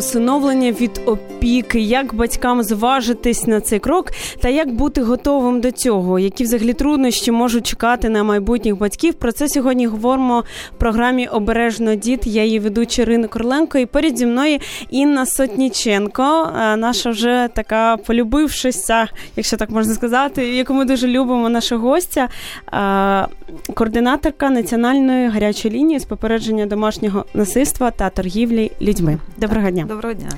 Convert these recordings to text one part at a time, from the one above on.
усиновлення від опіки, як батькам зважитись на цей крок, та як бути готовим до цього, які взагалі труднощі можуть чекати на майбутніх батьків. Про це сьогодні говоримо в програмі Обережно діт. Я її ведуча Ірина Корленко. І поряд зі мною Інна Сотніченко, наша вже така полюбившися, якщо так можна сказати, яку ми дуже любимо, наша гостя, координаторка національної гарячої лінії з попередження домашнього насильства та торгівлі людьми. Доброго дня. Доброго дня.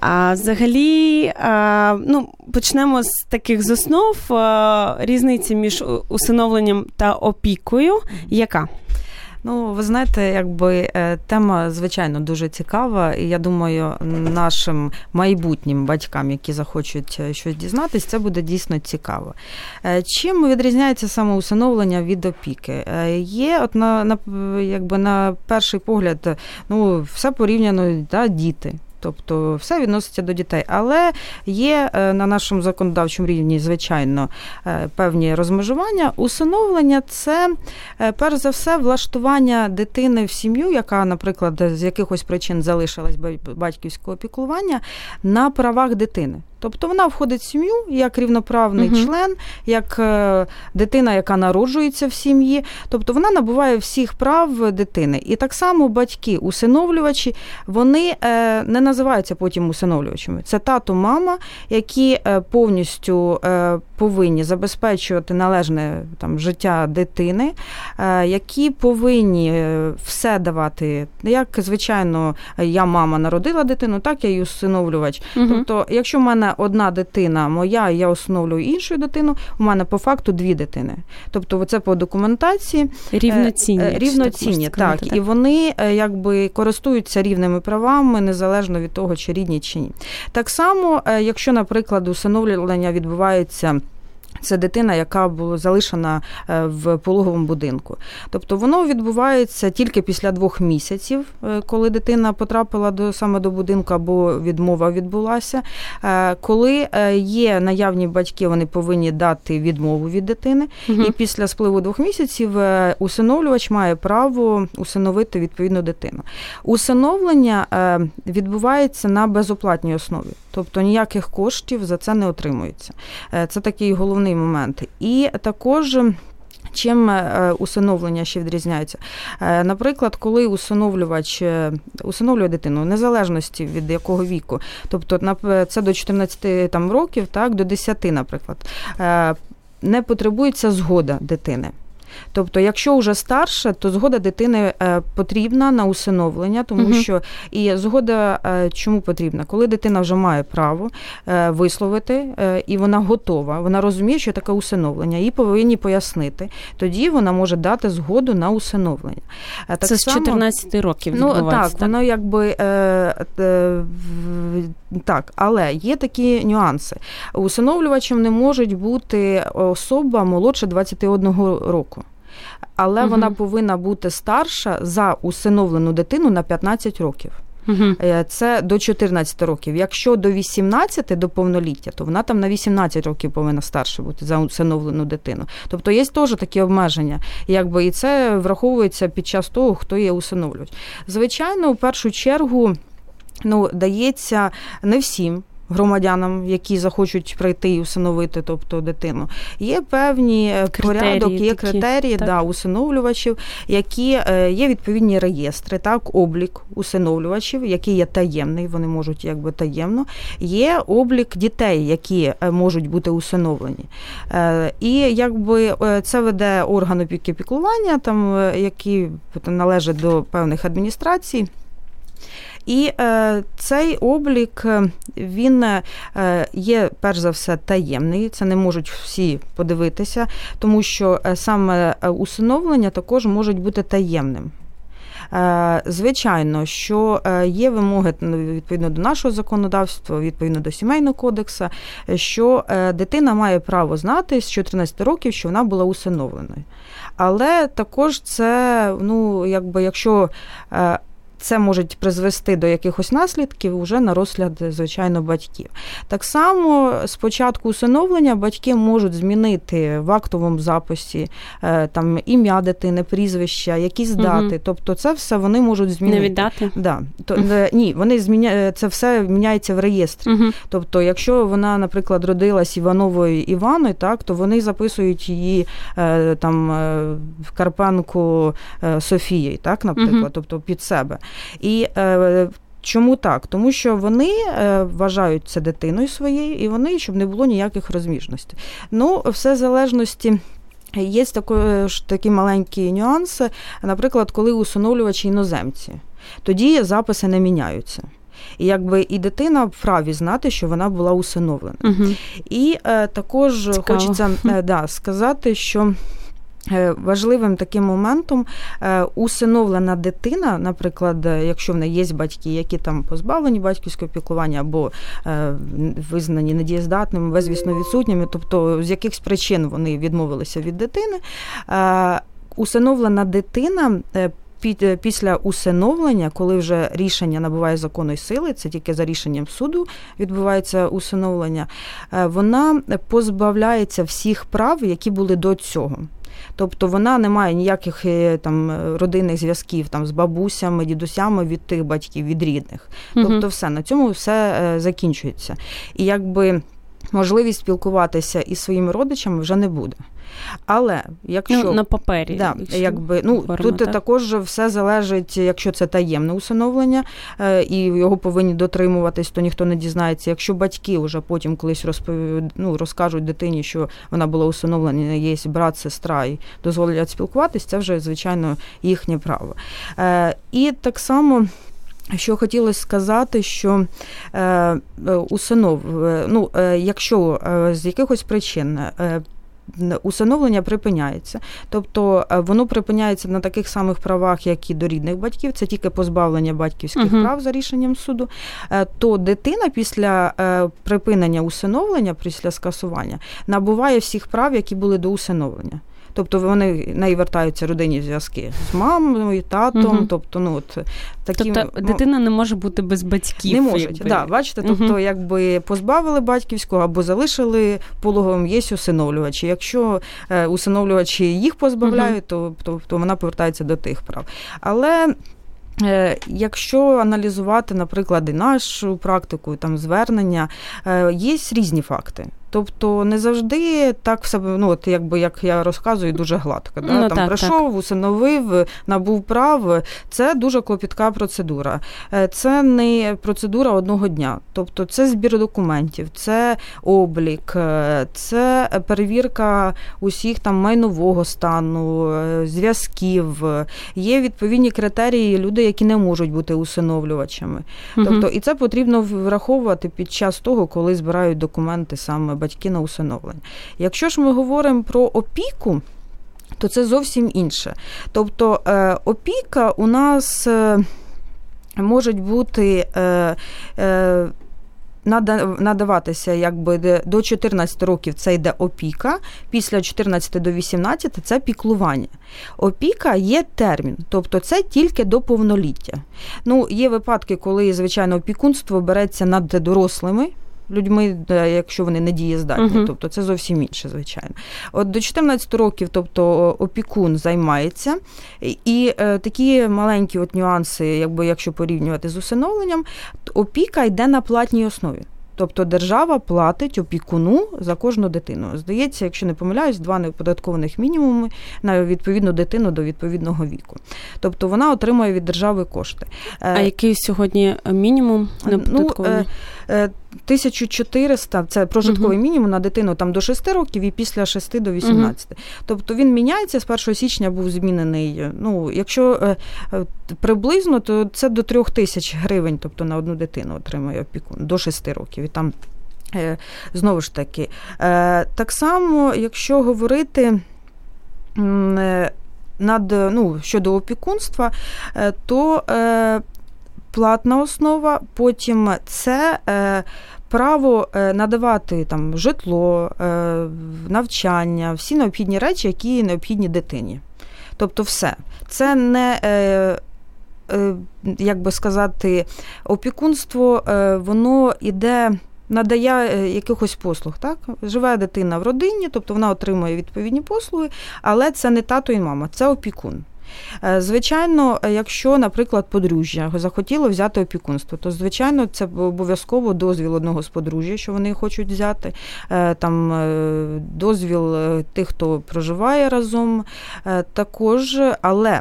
А взагалі, а, ну почнемо з таких з основ а, різниці між усиновленням та опікою. Яка? Ну, ви знаєте, якби е, тема звичайно дуже цікава, і я думаю, нашим майбутнім батькам, які захочуть е, щось дізнатись, це буде дійсно цікаво. Е, чим відрізняється саме усиновлення від опіки? Є, от на, на якби на перший погляд, ну все порівняно да, діти. Тобто все відноситься до дітей. Але є е, на нашому законодавчому рівні, звичайно, е, певні розмежування. Усиновлення це е, перш за все влаштування дитини в сім'ю, яка, наприклад, з якихось причин залишилась батьківського опікування, на правах дитини. Тобто вона входить в сім'ю як рівноправний uh член, як е, дитина, яка народжується в сім'ї. Тобто вона набуває всіх прав дитини. І так само батьки, усиновлювачі, вони е, не називаються потім усиновлювачами. Це тато, мама, які е, повністю повинні забезпечувати належне там життя дитини, які повинні все давати. Як звичайно, я мама народила дитину, так я і усиновлювач. uh Тобто, якщо в мене мене одна дитина моя, я усиновлюю іншу дитину, у мене по факту дві дитини. Тобто, це по документації рівноцінні, е, рівноцінні, так, так, і вони е, якби користуються рівними правами незалежно від того, чи рідні чи ні. Так само, е, якщо, наприклад, усиновлення відбувається. Це дитина, яка була залишена е, в пологовому будинку. Тобто воно відбувається тільки після двох місяців, е, коли дитина потрапила до саме до будинку або відмова відбулася. Е, коли є наявні батьки, вони повинні дати відмову від дитини. Угу. І після спливу двох місяців усиновлювач має право усиновити відповідну дитину. Усиновлення відбувається на безоплатній основі, тобто ніяких коштів за це не отримується. Це такий головний момент. І також. Чим е, усиновлення ще відрізняється? Е, наприклад, коли усиновлювач е, усиновлює дитину, в незалежності від якого віку, тобто це до 14 там, років, так, до 10, наприклад, не потребується згода дитини. Тобто, якщо вже старше, то згода дитини е, потрібна на усиновлення, тому угу. що і згода е, чому потрібна? Коли дитина вже має право е, висловити і вона готова, вона розуміє, що таке усиновлення, їй повинні пояснити. Тоді вона може дати згоду на усиновлення. Так Це само, з 14 років. Ну так, так, воно якби так, але є такі нюанси. Усиновлювачем не можуть бути особа молодше 21 року але угу. вона повинна бути старша за усиновлену дитину на 15 років. Угу. Це до 14 років. Якщо до 18 до повноліття, то вона там на 18 років повинна старше бути за усиновлену дитину. Тобто є теж такі обмеження, якби і це враховується під час того, хто є усиновлювач. Звичайно, в першу чергу ну, дається не всім громадянам, які захочуть прийти і усиновити, тобто дитину. Є певні е, критерії, порядок, є такі, критерії да, усиновлювачів, які е, є відповідні реєстри, так, облік усиновлювачів, який є таємний, вони можуть якби таємно. Є облік дітей, які е, можуть бути усиновлені. І якби це веде орган опіки піклування, там які належать до певних адміністрацій. І цей облік він є перш за все таємний. Це не можуть всі подивитися, тому що саме усиновлення також можуть бути таємним. Е, звичайно, що е, є вимоги ну, відповідно до нашого законодавства, відповідно до сімейного кодексу, що е, дитина має право знати з 14 років, що вона була усиновленою. Але також це, ну, якби якщо це може призвести до якихось наслідків уже на розгляд, звичайно, батьків. Так само спочатку усиновлення батьки можуть змінити в актовому записі е, там ім'я дитини, прізвища, якісь дати. Угу. Тобто, це все вони можуть змінити. Не віддати? Да. То, е, Ні, вони зміня... це все міняється в реєстрі. Угу. Тобто, якщо вона, наприклад, родилась Івановою Іваною, так то вони записують її е, там в Карпенку Софією, так, наприклад, угу. тобто під себе. І е, Чому так? Тому що вони е, вважають це дитиною своєю, і вони, щоб не було ніяких розміжностей. Ну, все в залежності. Є такі, такі маленькі нюанси, наприклад, коли усиновлювачі іноземці, тоді записи не міняються. І якби і дитина вправі знати, що вона була усиновлена. Угу. І е, також Цікаво. хочеться е, да, сказати, що Е, важливим таким моментом е, усиновлена дитина, наприклад, е, якщо в неї є батьки, які там позбавлені батьківського піклування або визнані недієздатними, безвісно відсутніми, тобто з якихось причин вони відмовилися від дитини, усиновлена дитина. Після усиновлення, коли вже рішення набуває законної сили, це тільки за рішенням суду відбувається усиновлення, вона позбавляється всіх прав, які були до цього. Тобто вона не має ніяких е, там родинних зв'язків там з бабусями, дідусями від тих батьків, від рідних. Тобто, все на цьому все е, закінчується. І якби можливість спілкуватися із своїми родичами вже не буде. Але якщо ну, на папері, да, якби ну форма, тут так? також все залежить, якщо це таємне усиновлення, е, і його повинні дотримуватись, то ніхто не дізнається. Якщо батьки вже потім колись розпов... ну, розкажуть дитині, що вона була усиновлена, є брат, сестра і дозволять спілкуватись, це вже звичайно їхнє право. Е, і так само. Що хотілося сказати, що е, е усинов, е, ну, е, якщо е, з якихось причин е, усиновлення припиняється, тобто воно припиняється на таких самих правах, як і до рідних батьків, це тільки позбавлення батьківських uh прав за рішенням суду, то дитина після припинення усиновлення, після скасування, набуває всіх прав, які були до усиновлення. Тобто вони неї вертаються родинні зв'язки з мамою, татом. Угу. Тобто, ну от такі тобто дитина не може бути без батьків. Не може. Да, бачите, тобто, угу. якби позбавили батьківського або залишили пологовим, є усиновлювачі. Якщо е, усиновлювачі їх позбавляють, угу. то, то, то вона повертається до тих прав. Але. Е, якщо аналізувати, наприклад, і нашу практику, там звернення, е, є різні факти. Тобто не завжди так все ну от якби як я розказую, дуже гладко. Да? Ну, Там так, прийшов, так. усиновив, набув прав. Це дуже клопітка процедура. Е, це не процедура одного дня. Тобто це збір документів, це облік, е, це перевірка усіх там майнового стану, е, зв'язків. Є відповідні критерії, люди, які не можуть бути усиновлювачами. Тобто, і це потрібно враховувати під час того, коли збирають документи саме батьки на усиновлення. Якщо ж ми говоримо про опіку, то це зовсім інше. Тобто е, опіка у нас е, можуть бути. Е, надаватися якби до 14 років це йде опіка, після 14 до 18 це піклування. Опіка є термін, тобто це тільки до повноліття. Ну, Є випадки, коли, звичайно, опікунство береться над дорослими людьми, якщо вони не дієздатні. Uh-huh. Тобто це зовсім інше, звичайно. От до 14 років, тобто опікун займається, і е, такі маленькі от нюанси, якби якщо порівнювати з усиновленням, опіка йде на платній основі. Тобто держава платить опікуну за кожну дитину. Здається, якщо не помиляюсь, два неоподаткованих мінімуми на відповідну дитину до відповідного віку. Тобто вона отримує від держави кошти. А який сьогодні мінімум неоподаткований? Ну, 1400 це прожитковий uh-huh. мінімум на дитину там до 6 років і після 6 до 18. Uh-huh. Тобто він міняється з 1 січня був змінений. Ну, якщо е, е, приблизно, то це до 3 тисяч гривень, тобто на одну дитину отримує опікун до 6 років. І там е, знову ж таки. Так само, якщо говорити. Над ну, щодо опікунства, то платна основа, потім це е, право е, надавати там житло, е, навчання, всі необхідні речі, які необхідні дитині. Тобто, все. Це не. Як би сказати, опікунство, воно іде, надає якихось послуг. Так? Живе дитина в родині, тобто вона отримує відповідні послуги, але це не тато і мама, це опікун. Е, звичайно, якщо, наприклад, подружжя захотіло взяти опікунство, то звичайно це обов'язково дозвіл одного з подружжя, що вони хочуть взяти, е, там е, дозвіл тих, хто проживає разом, також, але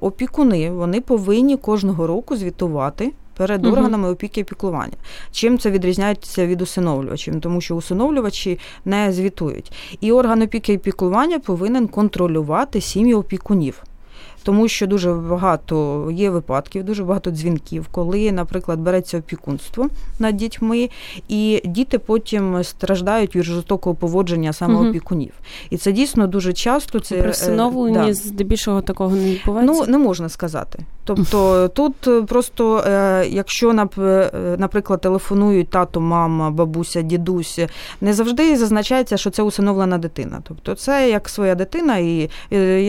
опікуни вони повинні кожного року звітувати. Перед uh органами опіки і піклування. Чим це відрізняється від усиновлювачів? Тому що усиновлювачі не звітують. І орган опіки і піклування повинен контролювати сім'ї опікунів тому що дуже багато є випадків, дуже багато дзвінків, коли, наприклад, береться опікунство над дітьми, і діти потім страждають від жорстокого поводження саме угу. опікунів. І це дійсно дуже часто це При всиновленні да. здебільшого такого не відбувається. Ну не можна сказати. Тобто тут просто, е, якщо е, наприклад, телефонують тато, мама, бабуся, дідусь, не завжди зазначається, що це усиновлена дитина. Тобто, це як своя дитина, і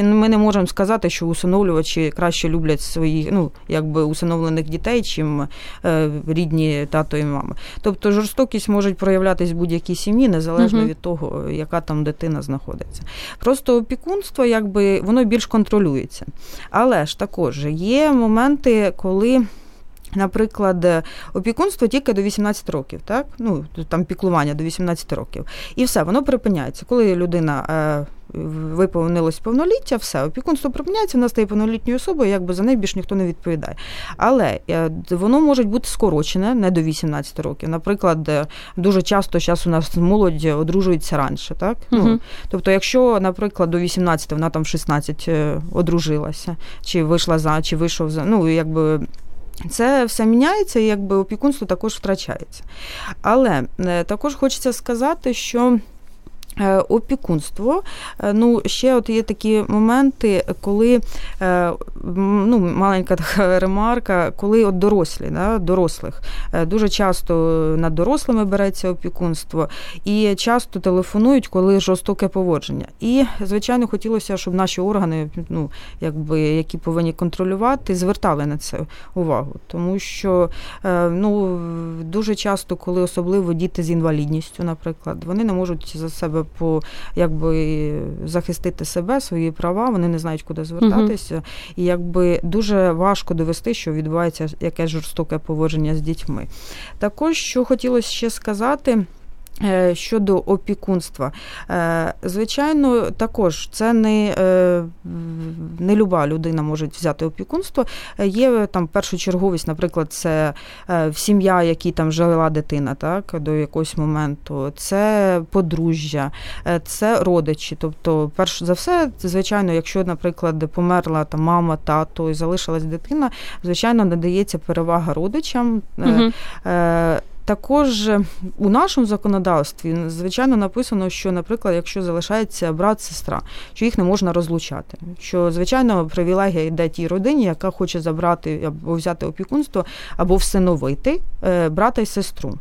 ми не можемо сказати, що усиновлювачі краще люблять своїх, ну якби усиновлених дітей, чим е, рідні тато і мама. Тобто жорстокість може проявлятися в будь-якій сім'ї, незалежно від того, яка там дитина знаходиться. Просто опікунство, якби воно більш контролюється. Але ж також є моменти, коли. Наприклад, опікунство тільки до 18 років, так? Ну, там піклування до 18 років. І все, воно припиняється. Коли людина е, виповнилось повноліття, все, опікунство припиняється, вона стає повнолітньою особою, якби за неї більш ніхто не відповідає. Але е, воно може бути скорочене не до 18 років. Наприклад, е, дуже часто зараз у нас молодь одружується раніше. так? Угу. Ну, Тобто, якщо, наприклад, до 18 вона там в 16 е, одружилася, чи вийшла за, чи вийшов за, ну, якби. Це все міняється, і якби опікунство також втрачається. Але також хочеться сказати, що Е, опікунство. Е, ну, ще от є такі моменти, коли е, ну, маленька така ремарка, коли от дорослі, да, дорослих дуже часто над дорослими береться опікунство, і часто телефонують, коли жорстоке поводження. І, звичайно, хотілося, щоб наші органи, ну, якби, які повинні контролювати, звертали на це увагу. Тому що ну, дуже часто, коли особливо діти з інвалідністю, наприклад, вони не можуть за себе якби захистити себе, свої права, вони не знають, куди звертатися. uh І якби дуже важко довести, що відбувається якесь жорстоке поводження з дітьми. Також що хотілося ще сказати. Е, щодо опікунства, е, звичайно, також це не е, не люба людина може взяти опікунство. Є там першочерговість, наприклад, це сім'я, якій там жила дитина, так до якогось моменту, це подружжя, це родичі. Тобто, перш за все, звичайно, якщо, наприклад, померла там мама, тато і залишилась дитина, звичайно, надається перевага родичам. Угу. Також у нашому законодавстві звичайно написано, що, наприклад, якщо залишається брат, сестра, що їх не можна розлучати. Що, звичайно, привілегія йде тій родині, яка хоче забрати або взяти опікунство, або всиновити е, брата і сестру.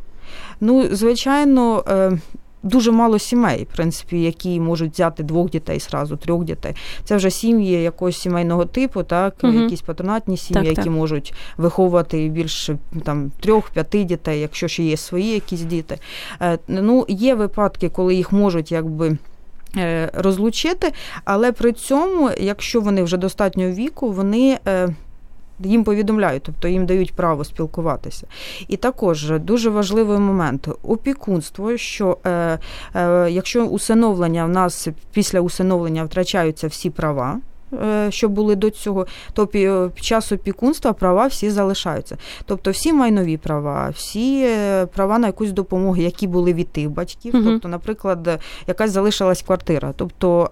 Ну, звичайно, е, дуже мало сімей, в принципі, які можуть взяти двох дітей зразу, трьох дітей. Це вже сім'ї якогось сімейного типу, так, угу. якісь патронатні сім'ї, так, які так. можуть виховувати більше там трьох-п'яти дітей, якщо ще є свої якісь діти. Е, ну, є випадки, коли їх можуть якби. Е, розлучити, але при цьому, якщо вони вже достатньо віку, вони е, їм повідомляють, тобто їм дають право спілкуватися. І також дуже важливий момент опікунство, що е, е, якщо усиновлення в нас після усиновлення втрачаються всі права. Е, що були до цього, то під час опікунства права всі залишаються. Тобто всі майнові права, всі е, права на якусь допомогу, які були від тих батьків. Угу. Тобто, наприклад, якась залишилась квартира. Тобто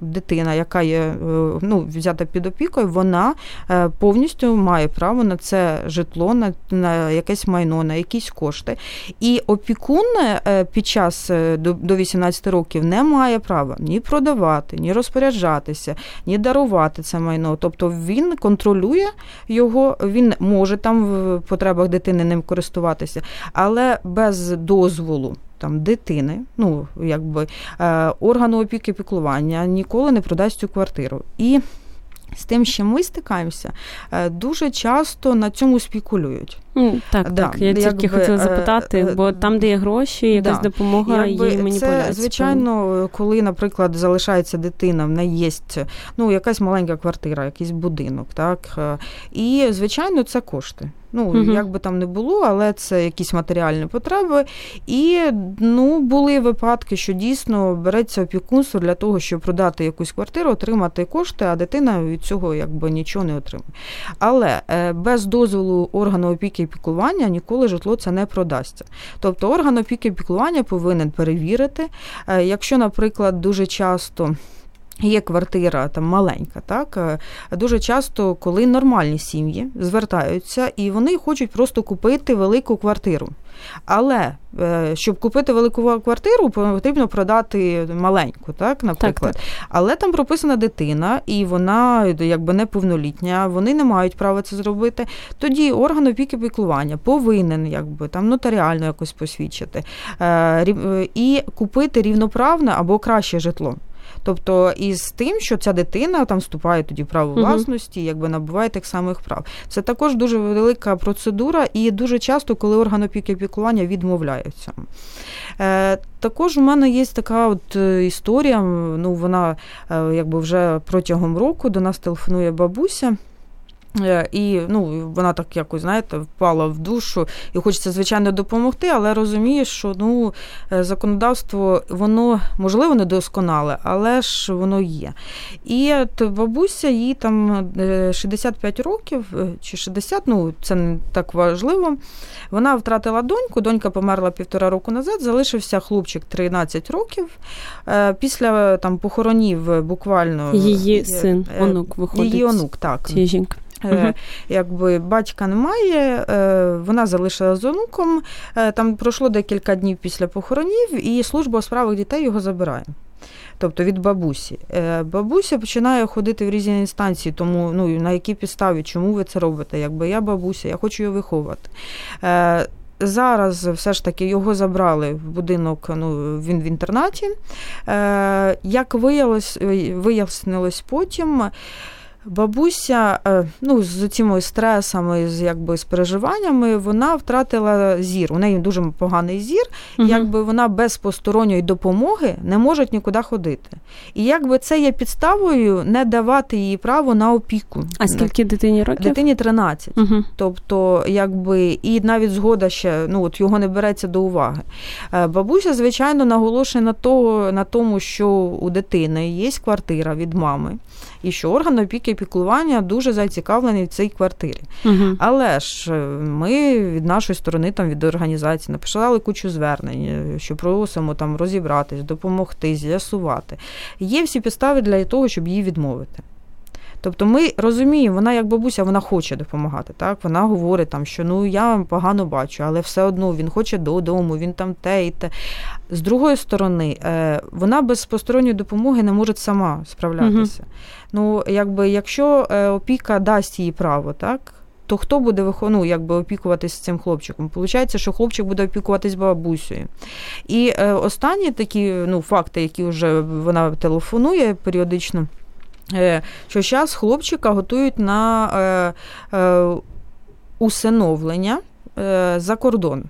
дитина, яка є ну, взята під опікою, вона повністю має право на це житло, на, на якесь майно, на якісь кошти. І опікун під час до 18 років не має права ні продавати, ні розпоряджатися, ні дарувати це майно. Тобто він контролює його, він може там в потребах дитини ним користуватися, але без дозволу. Там дитини, ну якби е, органу опіки піклування ніколи не продасть цю квартиру. І з тим, що ми стикаємося, е, дуже часто на цьому спекулюють. Ну, так, да, так. Я якби, тільки хотіла е, запитати, е, бо там, де є гроші, якась да. допомога, якби, є маніпуляція. Це, звичайно, коли, наприклад, залишається дитина, в неї є ну, якась маленька квартира, якийсь будинок, так і звичайно, це кошти. Ну, угу. як би там не було, але це якісь матеріальні потреби. І ну, були випадки, що дійсно береться опікунство для того, щоб продати якусь квартиру, отримати кошти, а дитина від цього якби нічого не отримує. Але е, без дозволу органу опіки і піклування ніколи житло це не продасться. Тобто орган опіки і піклування повинен перевірити, е, якщо, наприклад, дуже часто. Є квартира там маленька, так е, дуже часто, коли нормальні сім'ї звертаються і вони хочуть просто купити велику квартиру. Але е, щоб купити велику квартиру, потрібно продати маленьку, так, наприклад. Так, так. Але там прописана дитина, і вона якби неповнолітня, вони не мають права це зробити. Тоді орган опіки піклування повинен якби там нотаріально якось посвідчити е, і купити рівноправне або краще житло. Тобто, із тим, що ця дитина там вступає тоді в право власності, якби набуває тих самих прав. Це також дуже велика процедура, і дуже часто, коли орган опіки піклування відмовляються. Е, також у мене є така от е, історія. Ну, вона е, якби вже протягом року до нас телефонує бабуся. Е, і ну, вона так якось, знаєте, впала в душу і хочеться, звичайно, допомогти, але розуміє, що ну, е, законодавство, воно можливо недосконале, але ж воно є. І от бабуся, їй там 65 е, років чи 60, ну це не так важливо. Вона втратила доньку, донька померла півтора року назад, залишився хлопчик 13 років. Після там похоронів буквально її син, онук виходить. Її онук, так. Цієї жінки. Uh-huh. Якби батька немає, е, вона залишила з онуком. Е, там пройшло декілька днів після похоронів, і служба у справах дітей його забирає. Тобто від бабусі. Бабуся починає ходити в різні інстанції, тому ну, на якій підставі, чому ви це робите? Якби я бабуся, я хочу її виховувати. Зараз все ж таки його забрали в будинок, ну він в інтернаті. Як виявилось, вияснилось потім. Бабуся, е, ну, з цими стресами, з якби з переживаннями, вона втратила зір. У неї дуже поганий зір, угу. якби вона без посторонньої допомоги не може нікуди ходити. І якби це є підставою не давати їй право на опіку. А скільки дитині років? Дитині 13. Угу. Тобто, якби і навіть згода ще ну от його не береться до уваги. Е, бабуся, звичайно, наголошує на того, на тому, що у дитини є квартира від мами, і що орган опіки і піклування дуже зацікавлений в цій квартирі. Угу. Але ж е, ми від нашої сторони, там від організації, написали кучу звернень, е, що просимо там розібратись, допомогти, з'ясувати. Є всі підстави для того, щоб її відмовити. Тобто ми розуміємо, вона як бабуся, вона хоче допомагати. Так вона говорить там, що ну я погано бачу, але все одно він хоче додому, він там те і те. З другої сторони, е, вона без посторонньої допомоги не може сама справлятися. Угу. Ну, якби якщо е, опіка дасть їй право, так. То хто буде ну, якби опікуватись цим хлопчиком? Получається, що хлопчик буде опікуватись бабусею. І е, останні такі ну, факти, які вже вона телефонує періодично. Е, що зараз хлопчика готують на е, е, усиновлення за кордон.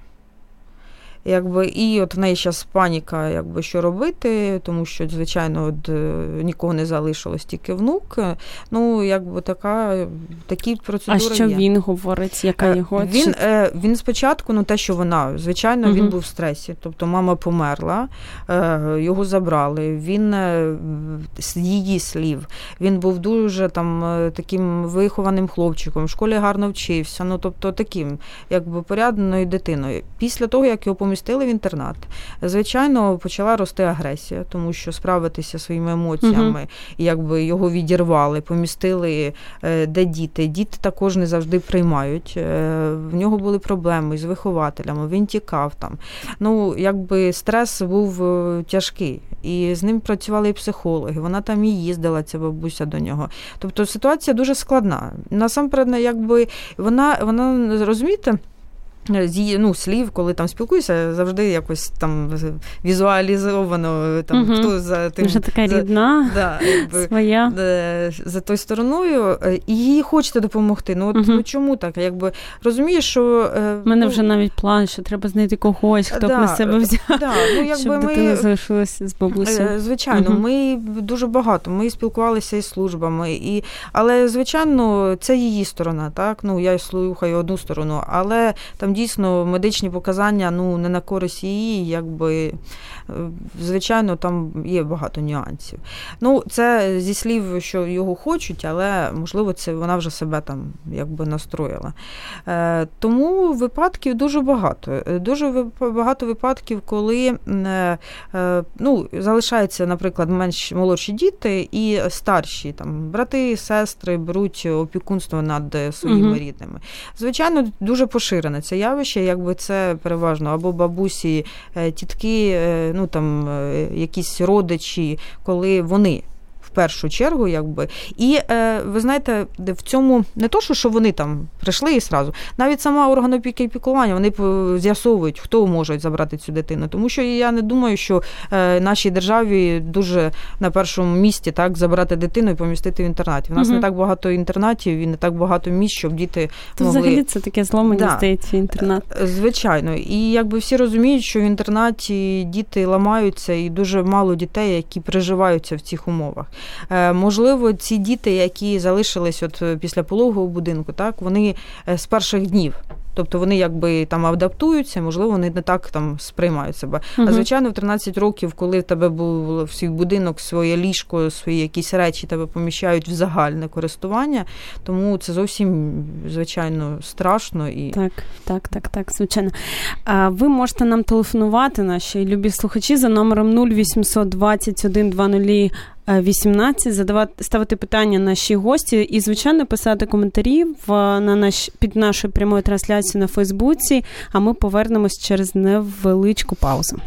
Якби і от в неї зараз паніка, якби що робити, тому що, звичайно, от, е, нікого не залишилось, тільки внук. Ну, якби така такі процедури. А що є. він говорить? Яка його він е, він спочатку, ну те, що вона, звичайно, угу. він був в стресі. Тобто мама померла, його забрали. Він з її слів, він був дуже там таким вихованим хлопчиком, в школі гарно вчився. Ну тобто таким, якби порядною дитиною. Після того, як його помістили в інтернат, звичайно, почала рости агресія, тому що справитися своїми емоціями, і якби його відірвали, помістили е, де діти. Діти також не завжди приймають. Е, в нього були проблеми з вихователями, він тікав там. Ну, якби стрес був е, тяжкий, і з ним працювали і психологи. Вона там і їздила, ця бабуся до нього. Тобто ситуація дуже складна. Насамперед, якби вона, вона розумієте. З її ну, слів, коли там спілкуюся, завжди якось там візуалізовано там угу. хто за тим Вже така за, рідна, да, якби, своя. за тою стороною, і їй хочете допомогти. Ну от угу. ну чому так? Якби розумієш, що У мене ну, вже навіть план, що треба знайти когось, хто да, б на себе взяв. Да, ну, якби щоб ми, дитина залишилася з бабусею. Е, звичайно, угу. ми дуже багато. Ми спілкувалися із службами, і але звичайно, це її сторона. Так ну я слухаю одну сторону, але там дійсно медичні показання ну не на користь її, якби е, звичайно, там є багато нюансів. Ну, це зі слів, що його хочуть, але можливо, це вона вже себе там якби настроїла. Е, тому випадків дуже багато. Е, дуже багато випадків, коли ну, залишаються, наприклад, менш молодші діти і старші там брати, сестри беруть опікунство над своїми угу. рідними. Звичайно, дуже поширене це явище, якби це переважно. Або бабусі, е, тітки, е, ну там е, якісь родичі, коли вони в першу чергу, якби. І е, ви знаєте, в цьому не то, що вони там прийшли і сразу, навіть сама орган опіки і піклування вони з'ясовують, хто може забрати цю дитину. Тому що я не думаю, що е, нашій державі дуже на першому місці так забрати дитину і помістити в інтернаті. У нас угу. не так багато інтернатів і не так багато місць, щоб діти То могли... взагалі це таке зло, мені да. здається, інтернат. Е, звичайно, і якби всі розуміють, що в інтернаті діти ламаються, і дуже мало дітей, які переживаються в цих умовах. Е, можливо, ці діти, які залишились от е, після пологового будинку, так вони е, з перших днів. Тобто вони якби там адаптуються, можливо, вони не так там сприймають себе. Uh-huh. А звичайно, в 13 років, коли в тебе був свій будинок, своє ліжко, свої якісь речі тебе поміщають в загальне користування, тому це зовсім звичайно страшно і так, так, так, так, звичайно. А ви можете нам телефонувати, наші любі слухачі, за номером 0800 21 20 18, задавати ставити питання нашій гості і, звичайно, писати коментарі в на наш під нашою прямою трансляцією на Фейсбуці. А ми повернемось через невеличку паузу.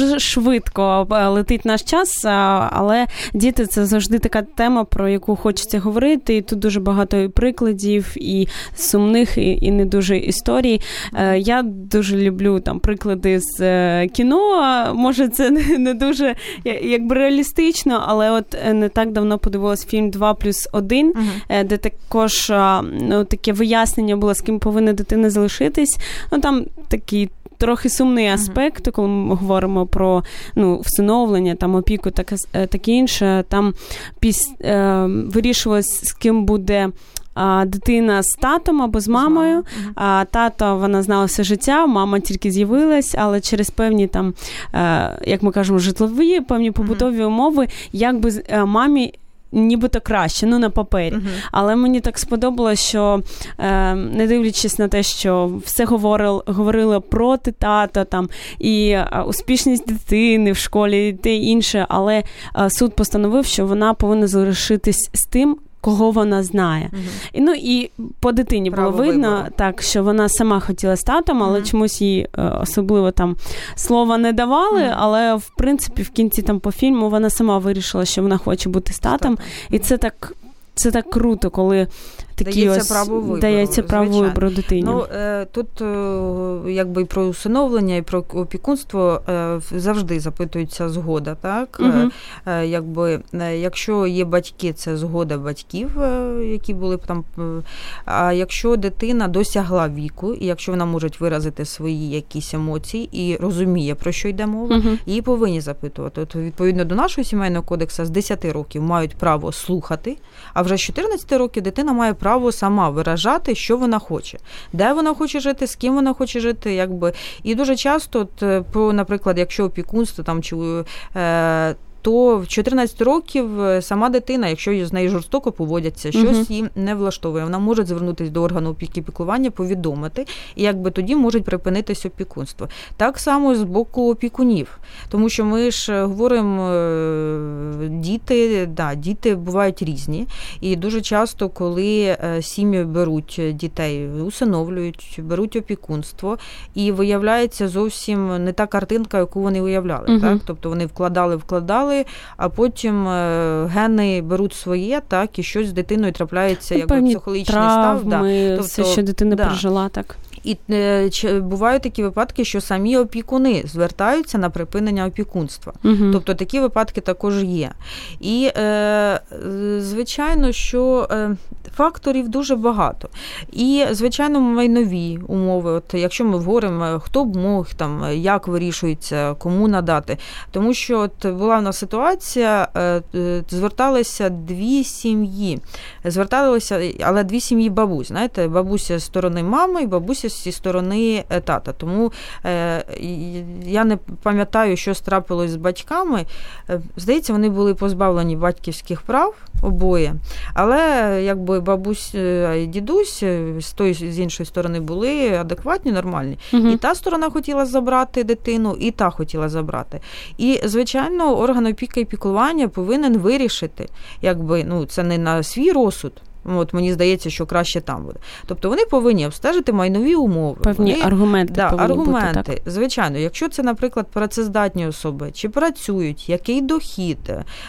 Дуже швидко е, летить наш час, е, але діти це завжди така тема, про яку хочеться говорити. І тут дуже багато прикладів, і сумних, і, і не дуже історій. Е, я дуже люблю там приклади з кіно. Може, це не дуже якби реалістично, але от не так давно подивилась фільм 2 плюс 1, uh-huh. де також ну, таке вияснення було, з ким повинна дитина залишитись. Ну там такий трохи сумний аспект, коли ми говоримо про ну, всиновлення, там опіку, таке таке інше. Там піс, е, вирішувалось, з ким буде. А, дитина з татом або з мамою. А тато вона знала все життя, мама тільки з'явилась, але через певні там, е, як ми кажемо, житлові, певні побутові умови, якби е, мамі нібито краще, ну на папері. Uh-huh. Але мені так сподобалося, що е, не дивлячись на те, що все говорили, говорили проти тата там і е, успішність дитини в школі і те інше, але е, суд постановив, що вона повинна залишитись з тим, кого вона знає. Uh-huh. І, Ну і по дитині Право було видно, вибору. так що вона сама хотіла з татом, але uh-huh. чомусь їй е, особливо там слова не давали. Uh-huh. Але в принципі в кінці там по фільму вона сама вирішила, що вона хоче бути з татом. І це так. Це так круто, коли такі дається ось, право вибору. Дається право вибору дитині. Ну, Тут якби і про усиновлення, і про опікунство завжди запитується згода. так? Угу. Якби, Якщо є батьки, це згода батьків, які були там. А якщо дитина досягла віку, і якщо вона може виразити свої якісь емоції і розуміє, про що йде мова, угу. її повинні запитувати. От, Відповідно до нашого сімейного кодексу, з 10 років мають право слухати, а вже з 14 років дитина має право сама виражати, що вона хоче, де вона хоче жити, з ким вона хоче жити. якби. І дуже часто, от, про, наприклад, якщо опікунство там чи е, то в 14 років е, сама дитина, якщо з нею жорстоко поводяться, щось їм не влаштовує, вона може звернутися до органу опіки піклування, повідомити, і якби тоді можуть припинитися опікунство. Так само з боку опікунів, тому що ми ж говоримо, е, діти, да, діти бувають різні, і дуже часто, коли е, сім'ї беруть дітей, усиновлюють, беруть опікунство, і виявляється зовсім не та картинка, яку вони уявляли. uh Так, тобто вони вкладали, вкладали а потім е, гени беруть своє, так, і щось з дитиною трапляється, ну, якби психологічний став. Да. Тобто, все, що дитина да. пережила, так. І е, бувають такі випадки, що самі опікуни звертаються на припинення опікунства. Угу. Тобто такі випадки також є. І, е, звичайно, що е, факторів дуже багато. І, звичайно, майнові умови. От Якщо ми говоримо, хто б мог, там, як вирішується, кому надати. Тому що от була в нас ситуація, зверталися дві сім'ї. Зверталися, але дві сім'ї бабусь. Знаєте, бабуся з сторони мами і бабуся зі сторони е, тата. Тому е, я не пам'ятаю, що трапилось з батьками. Е, здається, вони були позбавлені батьківських прав обоє. Але якби бабусь і дідусь з тої з іншої сторони були адекватні, нормальні. Угу. І та сторона хотіла забрати дитину, і та хотіла забрати. І, звичайно, орган опіки і піклування повинен вирішити, якби ну це не на свій розсуд. От мені здається, що краще там буде. Тобто вони повинні обстежити майнові умови. Певні вони, аргументи. Да, повинні аргументи. Бути, так. Звичайно, якщо це, наприклад, працездатні особи, чи працюють, який дохід,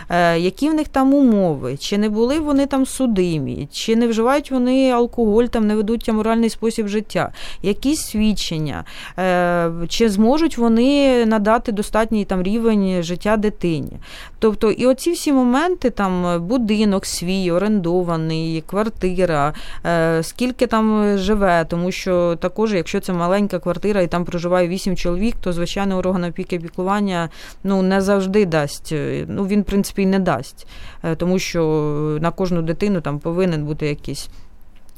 е, які в них там умови, чи не були вони там судимі, чи не вживають вони алкоголь, там не ведуть аморальний спосіб життя, якісь свідчення, е, чи зможуть вони надати достатній там рівень життя дитині. Тобто, і оці всі моменти, там будинок свій, орендований квартира, е, скільки там живе, тому що також, якщо це маленька квартира і там проживає вісім чоловік, то звичайно орган опіки і піклування ну не завжди дасть. Ну він в принципі і не дасть, е, тому що на кожну дитину там повинен бути якийсь.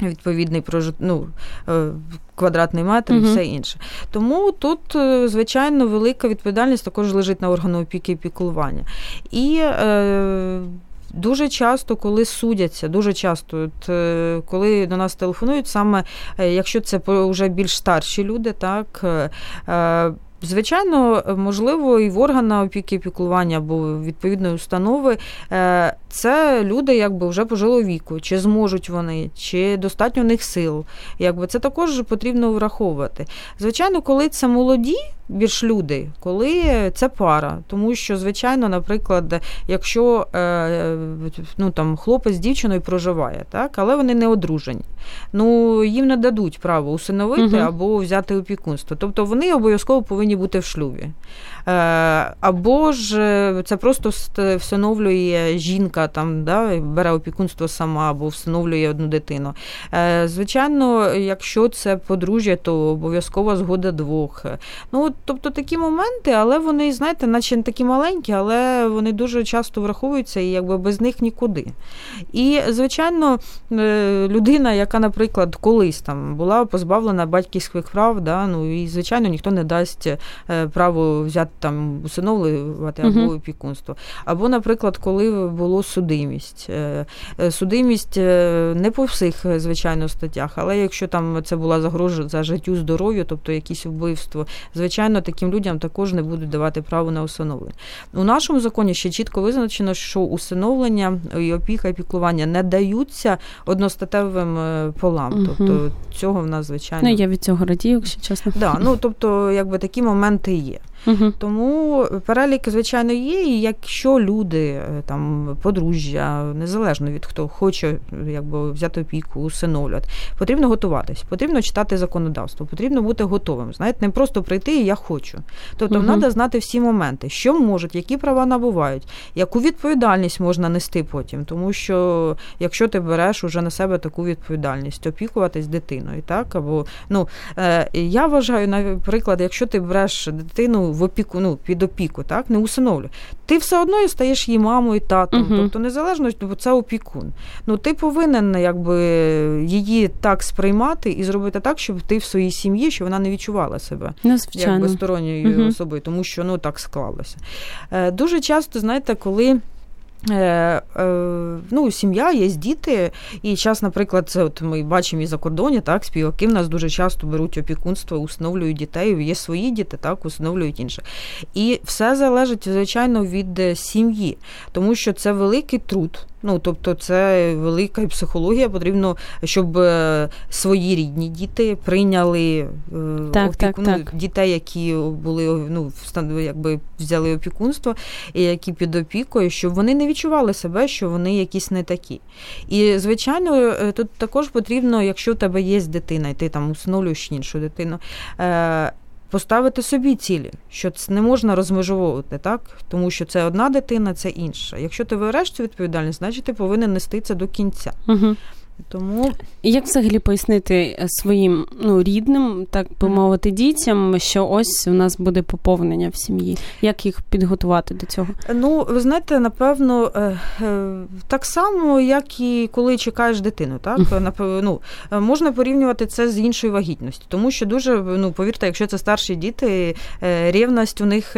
Відповідний прожит... ну, е, квадратний метр і все інше. Тому тут, звичайно, велика відповідальність також лежить на органу опіки і піклування. І е, Дуже часто, коли судяться, дуже часто, от, е, коли до нас телефонують, саме е, якщо це вже більш старші люди, так. Е, звичайно, можливо, і в органа опіки і піклування або відповідної установи це люди якби вже пожилого віку, чи зможуть вони, чи достатньо в них сил. Якби Це також потрібно враховувати. Звичайно, коли це молоді більш люди, коли це пара. Тому що, звичайно, наприклад, якщо е, ну, там, хлопець з дівчиною проживає, так, але вони не одружені, ну їм не дадуть право усиновити угу. або взяти опікунство. Тобто вони обов'язково повинні бути в шлюбі. Е, або ж е, це просто встановлює жінка, там, да, бере опікунство сама або встановлює одну дитину. Е, звичайно, якщо це подружжя, то обов'язкова згода двох. Ну, Тобто такі моменти, але вони, знаєте, наче не такі маленькі, але вони дуже часто враховуються і якби без них нікуди. І, звичайно, людина, яка, наприклад, колись там була позбавлена батьківських прав, да, ну і, звичайно, ніхто не дасть право взяти там усиновлювати або uh опікунство. Або, наприклад, коли було судимість. Е, е, судимість е, не по всіх, звичайно, статтях, але якщо там це була загроза за життю, здоров'ю, тобто якісь вбивство, звичайно, таким людям також не будуть давати право на усиновлення. У нашому законі ще чітко визначено, що усиновлення і опіка і піклування не даються одностатевим полам. Тобто цього в нас звичайно. Ну, я від цього радію, якщо чесно. Да, ну тобто, якби такі моменти є. Угу. Тому перелік, звичайно, є. І якщо люди е, там подружжя, незалежно від хто хоче якби взяти опіку, усиновлювати, потрібно готуватись, потрібно читати законодавство, потрібно бути готовим. Знаєте, не просто прийти і я хочу. Тобто, угу. треба знати всі моменти, що можуть, які права набувають, яку відповідальність можна нести потім, тому що якщо ти береш уже на себе таку відповідальність, опікуватись дитиною, так або ну е, я вважаю, наприклад, якщо ти береш дитину в опіку, ну під опіку, так не усиновлю, ти все одно стаєш її мамою, татом, uh тобто незалежно, бо це опікун. Ну ти повинен якби її так сприймати і зробити так, щоб ти в своїй сім'ї, щоб вона не відчувала себе ну, якби сторонньою uh особою, тому що ну так склалося. Е, дуже часто, знаєте, коли. Е, е, ну, Сім'я, є діти, і час, наприклад, це от ми бачимо і за кордоні, так, співаки в нас дуже часто беруть опікунство, усиновлюють дітей, є свої діти, так, усиновлюють інших. І все залежить, звичайно, від сім'ї, тому що це великий труд. Ну, тобто, це велика психологія. Потрібно, щоб е, свої рідні діти прийняли е, так, опіку, так, так. дітей, які були ну, якби взяли опікунство, і які під опікою, щоб вони не відчували себе, що вони якісь не такі. І, звичайно, е, тут також потрібно, якщо в тебе є дитина, і ти там усиновлюєш іншу дитину поставити собі цілі, що це не можна розмежовувати, так? Тому що це одна дитина, це інша. Якщо ти береш цю відповідальність, значить ти повинен нести це до кінця. Угу. Тому як взагалі пояснити е, своїм ну рідним, так би мовити, дітям, що ось у нас буде поповнення в сім'ї? Як їх підготувати до цього? Ну, ви знаєте, напевно, е, е, так само, як і коли чекаєш дитину, так ну, можна порівнювати це з іншою вагітністю, тому що дуже ну повірте, якщо це старші діти, рівність у них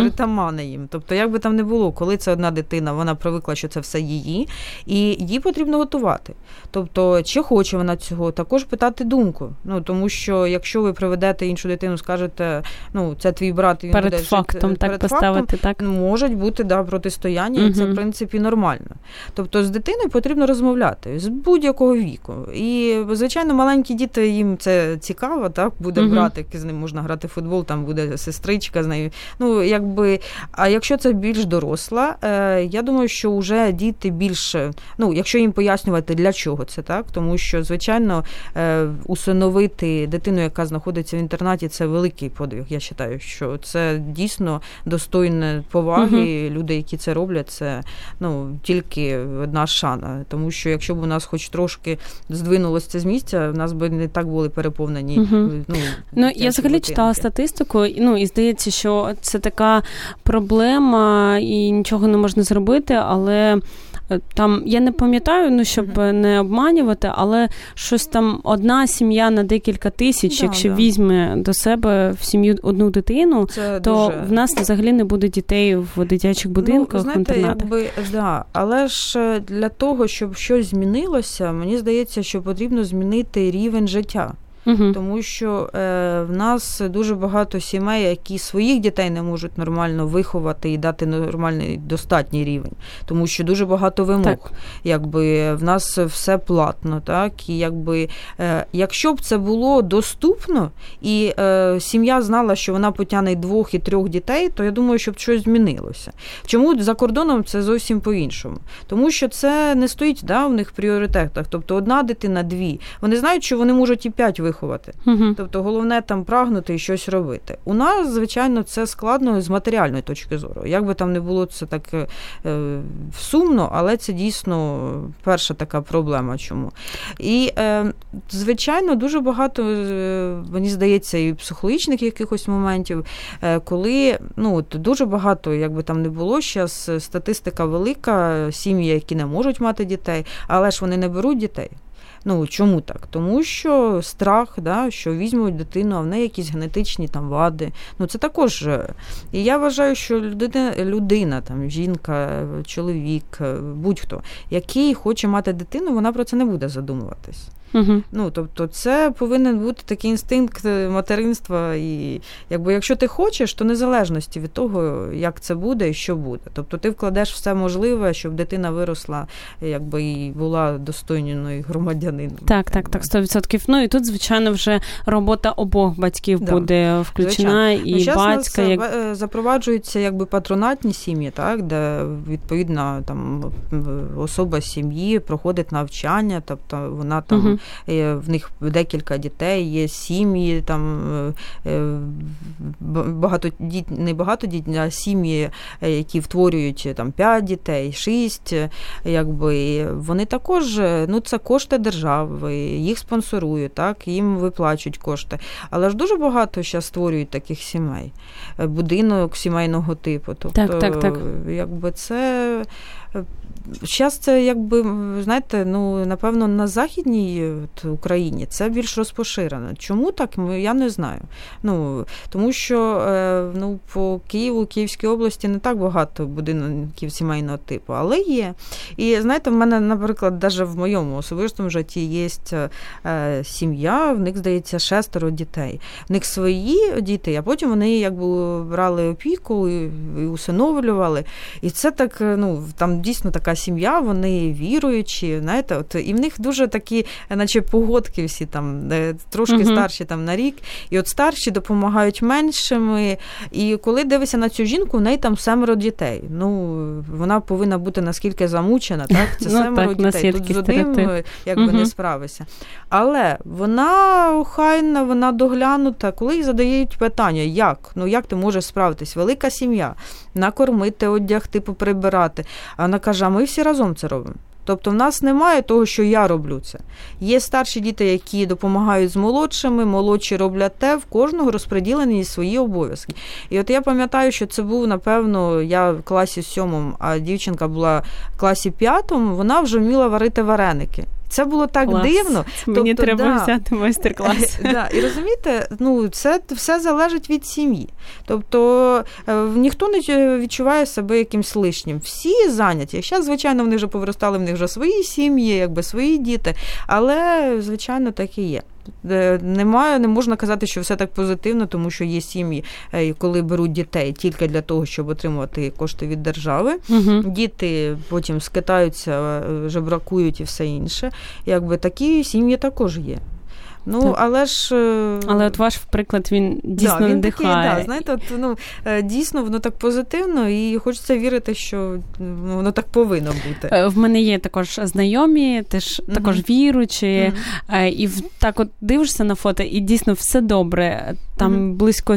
притаманна їм. Тобто, як би там не було, коли це одна дитина, вона привикла, що це все її, і їй потрібно готувати. Тобто, чи хоче вона цього, також питати думку. Ну тому що якщо ви приведете іншу дитину, скажете, ну це твій брат, він перед буде фактом жити, так перед поставити, фактом, так можуть бути да протистояння, угу. і це в принципі нормально. Тобто з дитиною потрібно розмовляти з будь-якого віку. І звичайно, маленькі діти їм це цікаво, так буде угу. братик, з ним можна грати в футбол, там буде сестричка з нею. Ну якби, а якщо це більш доросла, е, я думаю, що вже діти більше, ну якщо їм пояснювати для чого чого це так, тому що, звичайно, е, усиновити дитину, яка знаходиться в інтернаті, це великий подвиг. Я вважаю, що це дійсно достойне поваги. Угу. Люди, які це роблять, це ну тільки одна шана. Тому що якщо б у нас хоч трошки здвинулося це з місця, в нас би не так були переповнені. Угу. Ну, ну я взагалі читала статистику, ну і здається, що це така проблема, і нічого не можна зробити, але. Е, там я не пам'ятаю, ну щоб не обманювати, але щось там одна сім'я на декілька тисяч, да, якщо да. візьме до себе в сім'ю одну дитину, Це то дуже... в нас взагалі не буде дітей в дитячих ну, будинках. Ну, знаєте, якби да, але ж е, для того, щоб щось змінилося, мені здається, що потрібно змінити рівень життя. Угу. Тому що е, в нас дуже багато сімей, які своїх дітей не можуть нормально виховати і дати нормальний достатній рівень, тому що дуже багато вимог. Так. Якби в нас все платно, так і якби е, якщо б це було доступно, і е, сім'я знала, що вона потягне двох і трьох дітей, то я думаю, щоб щось змінилося. Чому за кордоном це зовсім по-іншому? Тому що це не стоїть да, в них в пріоритетах. Тобто одна дитина, дві. Вони знають, що вони можуть і п'ять виховати виховати. Угу. Тобто головне там прагнути і щось робити. У нас, звичайно, це складно з матеріальної точки зору. Як би там не було це так е, сумно, але це дійсно перша така проблема. Чому? І, е, звичайно, дуже багато, е, мені здається, і психологічних якихось моментів, е, коли ну, от дуже багато, як би там не було, зараз статистика велика, сім'ї, які не можуть мати дітей, але ж вони не беруть дітей. Ну чому так? Тому що страх, да, що візьмуть дитину, а в неї якісь генетичні там вади. Ну це також. І я вважаю, що людина, людина, там жінка, чоловік, будь-хто, який хоче мати дитину, вона про це не буде задумуватись. Угу. Ну, Тобто, це повинен бути такий інстинкт материнства. І якби якщо ти хочеш, то незалежності від того, як це буде і що буде. Тобто ти вкладеш все можливе, щоб дитина виросла, якби і була достойною громадянином. Так, так, так, 100%. Ну і тут, звичайно, вже робота обох батьків да. буде включена, звичайно. і ну, батька. Як... Е, запроваджуються якби патронатні сім'ї, так, де відповідно там особа сім'ї проходить навчання, тобто вона там угу. В них декілька дітей, є сім'ї, там е, багато діт, не багато дітей, а сім'ї, які втворюють там 5 дітей, 6, якби вони також ну це кошти держави, їх спонсорують, так, їм виплачують кошти. Але ж дуже багато зараз створюють таких сімей, будинок сімейного типу. Тобто, так, так, так. якби це Зараз це якби знаєте, ну напевно на західній от, Україні це більш розпоширено. Чому так? Я не знаю. Ну тому що е, ну по Києву, Київській області не так багато будинків сімейного типу, але є. І знаєте, в мене, наприклад, навіть в моєму особистому житті є е, сім'я, в них здається шестеро дітей. В них свої діти, а потім вони якби брали опіку і усиновлювали. І це так, ну там дійсно така сім'я, вони віруючі, знаєте, от і в них дуже такі, наче погодки всі там, трошки uh старші там на рік, і от старші допомагають меншими. І коли дивишся на цю жінку, в неї там семеро дітей. Ну, вона повинна бути наскільки замучена, так? Це ну, семеро так, дітей. Тут з одним якби uh не справишся. Але вона охайна, вона доглянута, коли їй задають питання, як? Ну як ти можеш справитись? Велика сім'я, накормити, одягти, поприбирати. А вона каже, а ми всі разом це робимо. Тобто в нас немає того, що я роблю це. Є старші діти, які допомагають з молодшими, молодші роблять те, в кожного розподілені свої обов'язки. І от я пам'ятаю, що це був, напевно, я в класі сьомому, а дівчинка була в класі п'ятому, вона вже вміла варити вареники. Це було так Клас. дивно. Мені тобто, треба да, взяти майстер-клас. Да, І розумієте, ну це все залежить від сім'ї. Тобто е, ніхто не відчуває себе якимсь лишнім. Всі зайняті. Зараз, звичайно, вони вже повиростали, в них вже свої сім'ї, якби свої діти, але звичайно так і є. Е, немає, не можна казати, що все так позитивно, тому що є сім'ї, е, коли беруть дітей тільки для того, щоб отримувати кошти від держави. Угу. Діти потім скитаються, е, жебракують і все інше. Якби такі сім'ї також є. Ну, так. але ж. Е, але от ваш приклад він дійсно да, він надихає. Такий, да, знаєте, от, ну, е, дійсно воно так позитивно, і хочеться вірити, що ну, воно так повинно бути. Е, в мене є також знайомі, теж mm також віручі, mm і так от дивишся на фото, і дійсно все добре. Там mm близько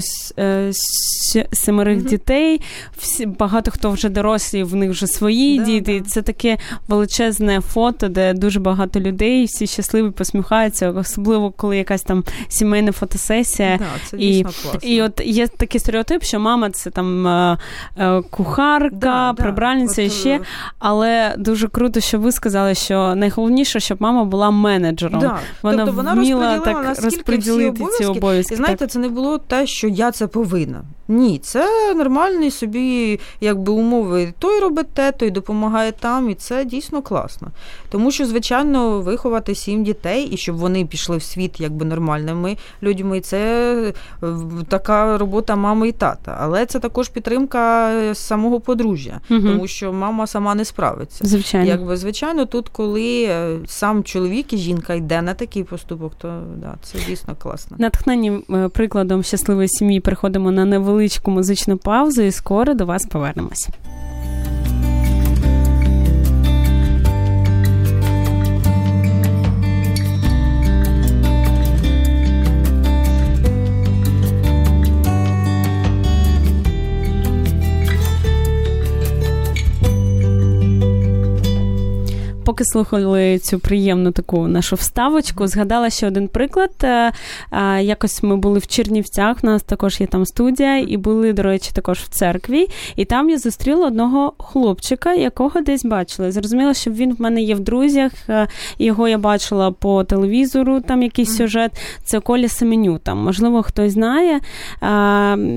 семерих дітей, всі, багато хто вже дорослі, в них вже свої да, діти. Це таке величезне фото, де дуже багато людей, всі щасливі посміхаються, особливо коли якась там сімейна фотосесія. Да, це і і от є такий стереотип, що мама це там е, е, кухарка, да, прибральниця і ще. Але дуже круто, що ви сказали, що найголовніше, щоб мама була менеджером. Да. Вона тобто вона вміла так розподілити ці обов'язки. І знаєте, це не було те, що я це повинна. Ні, це нормальний собі, якби умови. Той робить те, той допомагає там, і це дійсно класно. Тому що, звичайно, виховати сім дітей і щоб вони пішли в світ якби нормальними людьми, це е, така робота мами і тата. Але це також підтримка самого подружжя, угу. тому що мама сама не справиться. Звичайно, якби звичайно, тут, коли е, сам чоловік і жінка йде на такий поступок, то да, це дійсно класно. Натхнені е, прикладом щасливої сім'ї приходимо на невеличку музичну паузу, і скоро до вас повернемось. Поки слухали цю приємну таку нашу вставочку, згадала ще один приклад. Е, е, якось ми були в Чернівцях, у нас також є там студія, і були, до речі, також в церкві. І там я зустріла одного хлопчика, якого десь бачила. Зрозуміла, що він в мене є в друзях. Е, його я бачила по телевізору, там якийсь сюжет. Це Коля Семеню. Там, можливо, хтось знає.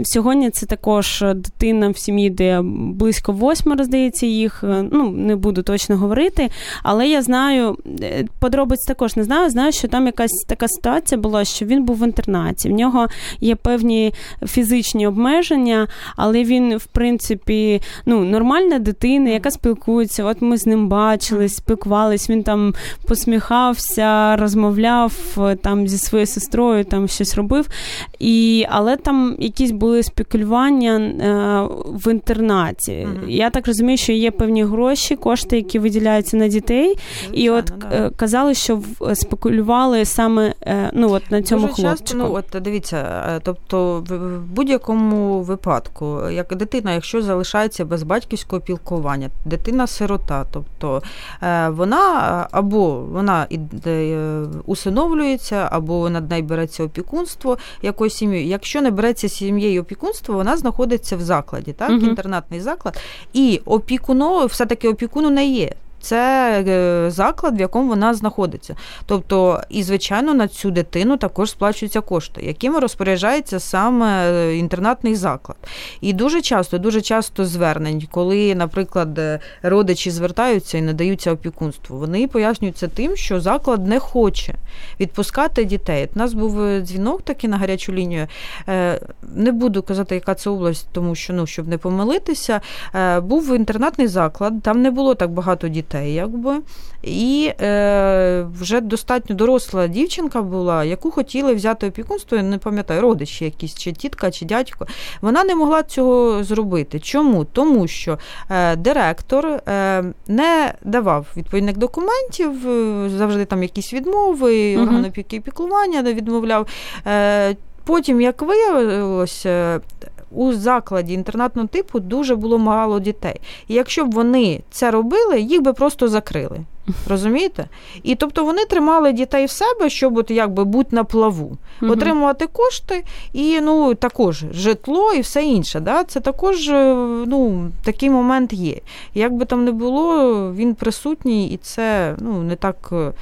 Сьогодні це також дитина в сім'ї, де близько восьмеро, здається, їх. Ну, не буду точно говорити. Але я знаю, е, подробиць також не знаю. Знаю, що там якась така ситуація була, що він був в інтернаті. В нього є певні фізичні обмеження, але він, в принципі, ну, нормальна дитина, яка спілкується. От ми з ним бачились, спілкувались, він там посміхався, розмовляв там зі своєю сестрою, там щось робив. І, Але там якісь були спекулювання е, в інтернаті. Я так розумію, що є певні гроші, кошти, які виділяються на дітей. Звичайно, і от да. Е, казали, що спекулювали саме е, ну, от на цьому Дуже хлопчику. Часто, ну, от дивіться, тобто в будь-якому випадку, як дитина, якщо залишається без батьківського пілкування, дитина-сирота, тобто вона або вона усиновлюється, або над нею береться опікунство якоюсь сім'єю. Якщо не береться сім'єю опікунство, вона знаходиться в закладі, так, угу. інтернатний заклад, і опікуно, все-таки опікуну не є це е, заклад, в якому вона знаходиться. Тобто, і, звичайно, на цю дитину також сплачуються кошти, якими розпоряджається саме е, інтернатний заклад. І дуже часто, дуже часто звернень, коли, наприклад, е, родичі звертаються і надаються опікунству, вони пояснюються тим, що заклад не хоче відпускати дітей. У нас був дзвінок такий на гарячу лінію. Не буду казати, яка це область, тому що ну, щоб не помилитися, був інтернатний заклад, там не було так багато дітей дітей, якби. І е, вже достатньо доросла дівчинка була, яку хотіли взяти опікунство, я не пам'ятаю, родичі якісь, чи тітка, чи дядько. Вона не могла цього зробити. Чому? Тому що е, директор е, не давав відповідних документів, е, завжди там якісь відмови, угу. орган опіки і піклування відмовляв. Е, Потім, як виявилося, у закладі інтернатного типу дуже було мало дітей. І якщо б вони це робили, їх би просто закрили. Розумієте? І тобто вони тримали дітей в себе, щоб от якби бути на плаву, угу. отримувати кошти і ну також житло і все інше. Да? Це також е, ну, такий момент є. Як би там не було, він присутній, і це ну, не так е,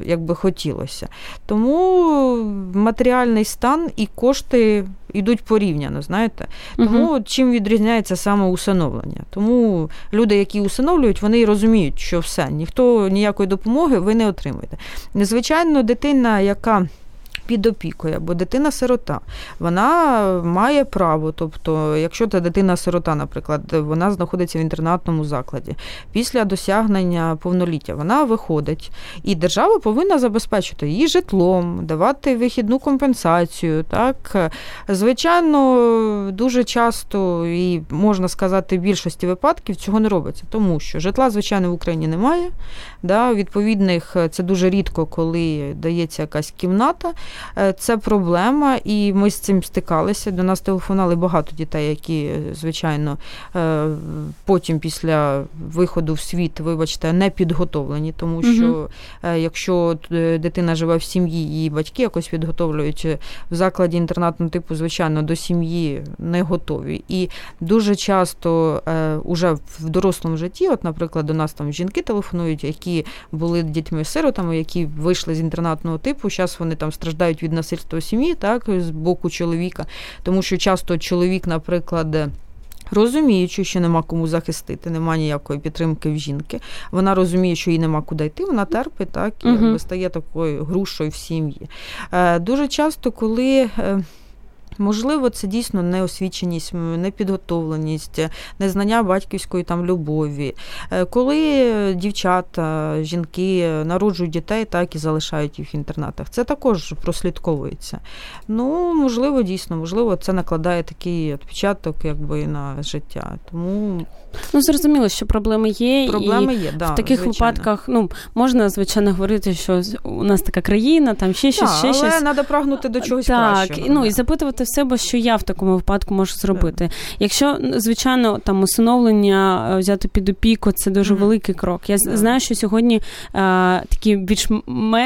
як би хотілося. Тому матеріальний стан і кошти йдуть порівняно, знаєте. Тому угу. чим відрізняється саме усиновлення. Тому люди, які усиновлюють, вони розуміють, що все, ніхто ніякої допомоги ви не отримуєте. Незвичайно, дитина, яка під опікою, або дитина-сирота, вона має право. Тобто, якщо та дитина-сирота, наприклад, вона знаходиться в інтернатному закладі, після досягнення повноліття вона виходить, і держава повинна забезпечити її житлом, давати вихідну компенсацію. Так, звичайно, дуже часто і можна сказати, в більшості випадків цього не робиться, тому що житла, звичайно, в Україні немає. Да, Відповідних це дуже рідко, коли дається якась кімната. Е, це проблема, і ми з цим стикалися. До нас телефонували багато дітей, які, звичайно, е, потім після виходу в світ, вибачте, не підготовлені, тому що угу. якщо дитина живе в сім'ї, її батьки якось підготовлюють в закладі інтернатного типу, звичайно, до сім'ї не готові. І дуже часто уже в дорослому житті, от, наприклад, до нас там жінки телефонують, які були дітьми-сиротами, які вийшли з інтернатного типу, зараз вони там страждають страждають від насильства сім'ї, так, з боку чоловіка, тому що часто чоловік, наприклад. Розуміючи, що нема кому захистити, нема ніякої підтримки в жінки. Вона розуміє, що їй нема куди йти, вона терпить, так і uh стає такою грушою в сім'ї. Е, дуже часто, коли е, Можливо, це дійсно неосвіченість, непідготовленість, незнання батьківської там любові. Е, коли дівчата, жінки народжують дітей, так і залишають їх в інтернатах, це також прослідковується. Ну, можливо, дійсно, можливо, це накладає такий відпечаток якби на життя. Тому ну зрозуміло, що проблеми є. Проблеми і є, да, в таких звичайно. випадках ну можна звичайно говорити, що у нас така країна, там ще щось, да, ще але щось. треба прагнути до чогось так, кращого. Ну і запитувати себе, що я в такому випадку можу зробити. Yeah. Якщо звичайно там усиновлення е, взяти під опіку, це дуже mm-hmm. великий крок. Я yeah. знаю, що сьогодні а, е, такі більш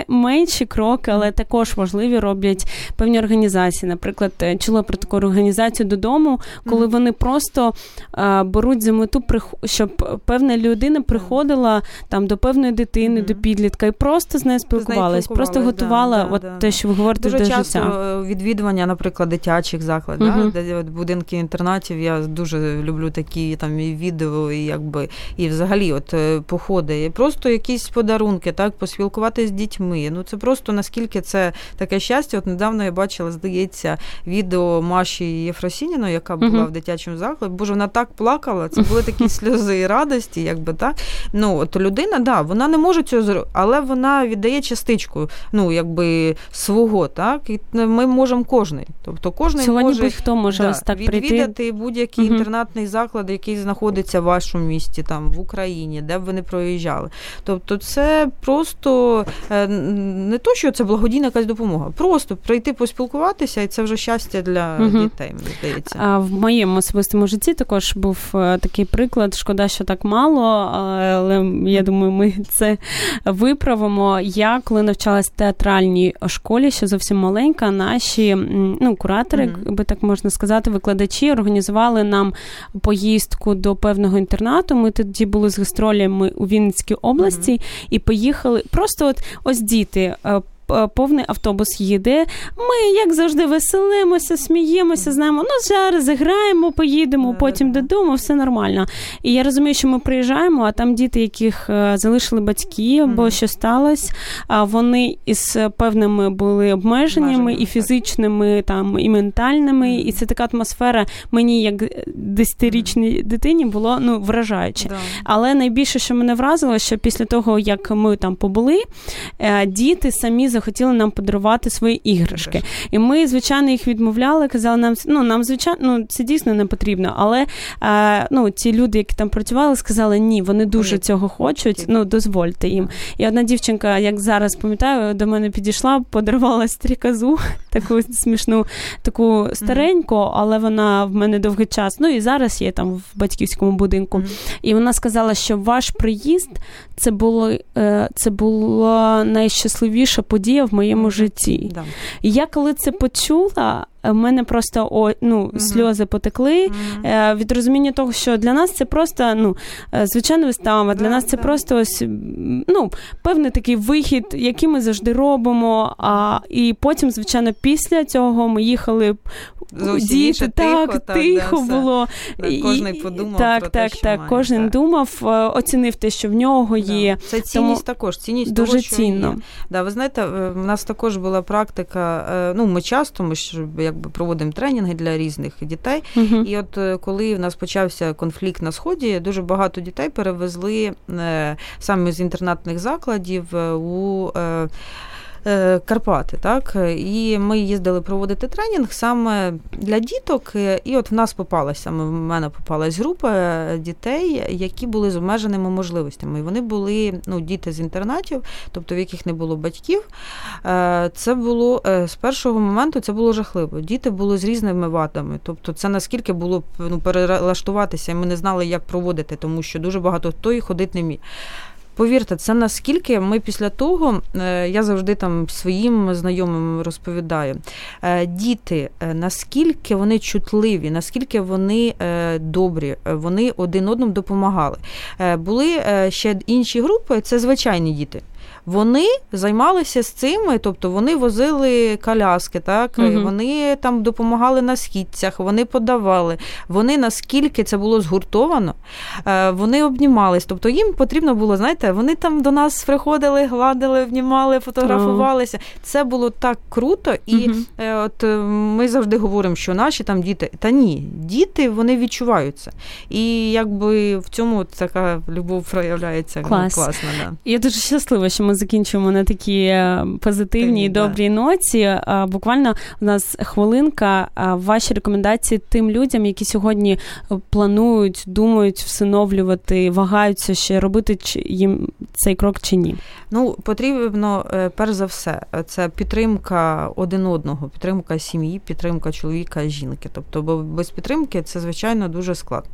менші кроки, але також важливі роблять певні організації. Наприклад, е, чула про таку організацію додому, коли mm-hmm. вони просто а, беруть за мету щоб певна людина приходила там до певної дитини, mm-hmm. до підлітка і просто з нею спілкувалась, просто готувала да, от да, те, що ви говорите дуже до часто життя. відвідування, наприклад, дитя дитячих закладах, uh-huh. да, де будинки інтернатів. Я дуже люблю такі там і відео, і якби і взагалі, от е, походи, і просто якісь подарунки, так, поспілкуватися з дітьми. Ну це просто наскільки це таке щастя. От недавно я бачила, здається, відео Маші Єфросініної, яка була uh-huh. в дитячому закладі. Боже, вона так плакала. Це були такі сльози і радості, якби так. Ну от людина, да, вона не може цього зробити, але вона віддає частичку, ну якби свого, так і ми можемо кожний. Тобто кожний Сьогодні може хто може да, ось так відвідати будь-який угу. інтернатний заклад, який знаходиться в вашому місті, там в Україні, де б ви не проїжджали. Тобто, це просто е, не то, що це благодійна якась допомога, просто прийти поспілкуватися, і це вже щастя для угу. дітей. Мені здається. А в моєму особистому житті також був е, такий приклад. Шкода, що так мало, але я думаю, ми це виправимо. Я коли навчалась в театральній школі, ще зовсім маленька, наші ну, куратори, mm-hmm. би так можна сказати, викладачі організували нам поїздку до певного інтернату. Ми тоді були з гастролями у Вінницькій області mm-hmm. і поїхали. Просто от ось діти Е, повний автобус їде. Ми, як завжди, веселимося, сміємося, знаємо, ну зараз граємо, поїдемо, потім додому, все нормально. І я розумію, що ми приїжджаємо, а там діти, яких е, залишили батьки, або що сталося, вони із певними були обмеженнями і фізичними, там, і ментальними. І це така атмосфера мені, як десятирічній дитині, було ну, вражаюче. Але найбільше, що мене вразило, що після того, як ми там побули, е, діти самі захотіли нам подарувати свої іграшки. І ми, звичайно, їх відмовляли, казали, нам ну, нам, звичайно, ну, це дійсно не потрібно. Але е, ну, ті люди, які там працювали, сказали, ні, вони дуже цього хочуть, ну дозвольте їм. І одна дівчинка, як зараз пам'ятаю, до мене підійшла, подарувала стріказу, таку смішну, таку стареньку, але вона в мене довгий час. Ну і зараз є там в батьківському будинку. І вона сказала, що ваш приїзд це було е, це була найщасливіша подія в моєму житті. Да. І я коли це почула, в мене просто о, ну, mm-hmm. сльози потекли mm-hmm. від розуміння того, що для нас це просто ну, е, звичайна вистава, для нас це просто ось ну, певний такий вихід, який ми завжди робимо. А, І потім, звичайно, після цього ми їхали діти, так, так, тихо да, було. Кожен подумав. Так, про так, те, що так. має, Кожен так. думав, е, оцінив те, що в нього є. Це цінність Тому також. Цінність дуже того, що цінно. Є. Да, Ви знаєте, в нас також була практика. Ну, ми часто ми ж якби проводимо тренінги для різних дітей. Uh-huh. І от е, коли в нас почався конфлікт на сході, дуже багато дітей перевезли е, саме з інтернатних закладів е, у. Е, Карпати, так і ми їздили проводити тренінг саме для діток. І от в нас попалася в мене попалась група дітей, які були з обмеженими можливостями. І Вони були ну, діти з інтернатів, тобто в яких не було батьків. Е, це було е, з першого моменту це було жахливо. Діти були з різними вадами. Тобто, це наскільки було ну, перелаштуватися, і ми не знали, як проводити, тому що дуже багато хто і ходити не міг. Повірте, це наскільки ми після того, е, я завжди там своїм знайомим розповідаю, е, діти, е, наскільки вони чутливі, наскільки вони добрі, вони один одному допомагали. Були ще інші групи, це звичайні діти. Вони займалися з цим, тобто вони возили коляски, так угу. вони там допомагали на східцях, вони подавали. Вони наскільки це було згуртовано, е, вони обнімались. Тобто їм потрібно було, знаєте, вони там до нас приходили, гладили, обнімали, фотографувалися. Це було так круто, і угу. от е, ми завжди говоримо, що наші там діти, та ні, діти вони відчуваються. І якби в цьому така любов проявляється Клас. класна. Да. Я дуже щаслива, що ми закінчуємо на такій е, позитивній і добрій да. ноці. Е, буквально у нас хвилинка. Е, ваші рекомендації тим людям, які сьогодні планують, думають всиновлювати, вагаються ще робити їм цей крок чи ні? Ну потрібно перш за все, це підтримка один одного, підтримка сім'ї, підтримка чоловіка, жінки. Тобто, бо без підтримки це звичайно дуже складно.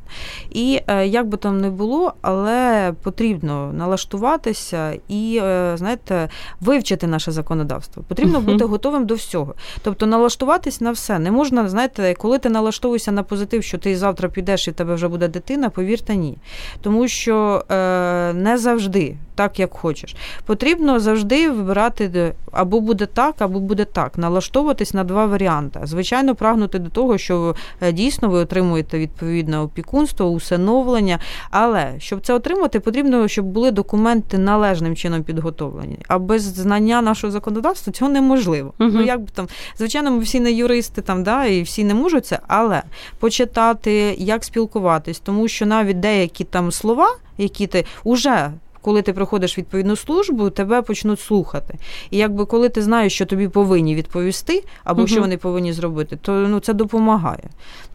І як би там не було, але потрібно налаштуватися і знаєте, вивчити наше законодавство. Потрібно бути готовим до всього. Тобто налаштуватись на все. Не можна, знаєте, коли ти налаштовуєшся на позитив, що ти завтра підеш і в тебе вже буде дитина, повірте, ні. Тому що е, не завжди так, як хочеш. Потрібно завжди вибирати або буде так, або буде так. Налаштовуватись на два варіанти. Звичайно, прагнути до того, що е, дійсно ви отримуєте відповідне опікунство, усиновлення. Але щоб це отримати, потрібно, щоб були документи належним чином підготовлені. А без знання нашого законодавства цього неможливо. Uh-huh. Ну як би там, звичайно, ми всі не юристи там, да, і всі не можуть це, але почитати, як спілкуватись, тому що навіть деякі там слова, які ти уже коли ти проходиш відповідну службу, тебе почнуть слухати. І якби коли ти знаєш, що тобі повинні відповісти, або угу. що вони повинні зробити, то ну це допомагає.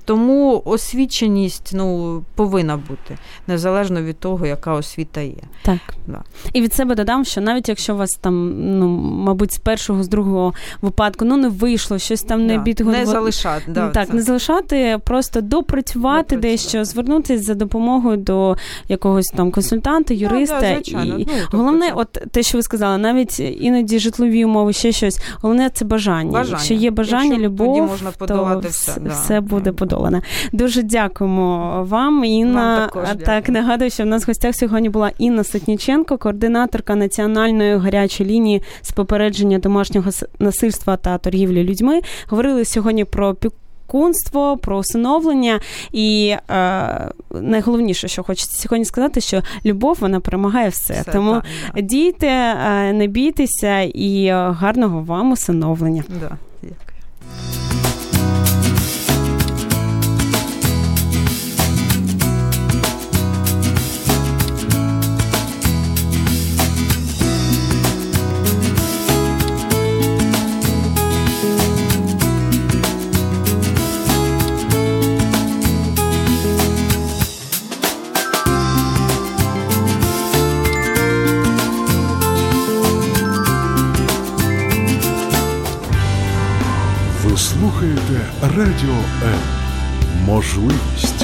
Тому освіченість ну, повинна бути незалежно від того, яка освіта є. Так. Да. І від себе додам, що навіть якщо у вас там, ну, мабуть, з першого, з другого випадку ну, не вийшло, щось там не да. бідго... Не залишати. Да, так, це. не залишати, просто допрацювати дещо, звернутися за допомогою до якогось там консультанта, юриста. Да, звичайно. І ну, Головне, от те, що ви сказали, навіть іноді житлові умови, ще щось. Головне це бажання. бажання. Якщо є бажання, Якщо любов, тоді можна подолати то все, все буде подолати задоволена. Дуже дякуємо вам. Інна вам також так нагадую, що в нас в гостях сьогодні була Інна Сотніченко, координаторка національної гарячої лінії з попередження домашнього насильства та торгівлі людьми. Говорили сьогодні про опікунство, про усиновлення. І е, найголовніше, що хочеться сьогодні сказати, що любов вона перемагає все. все Тому так, дійте, е, не бійтеся і гарного вам усиновлення. Да. М. Можливість.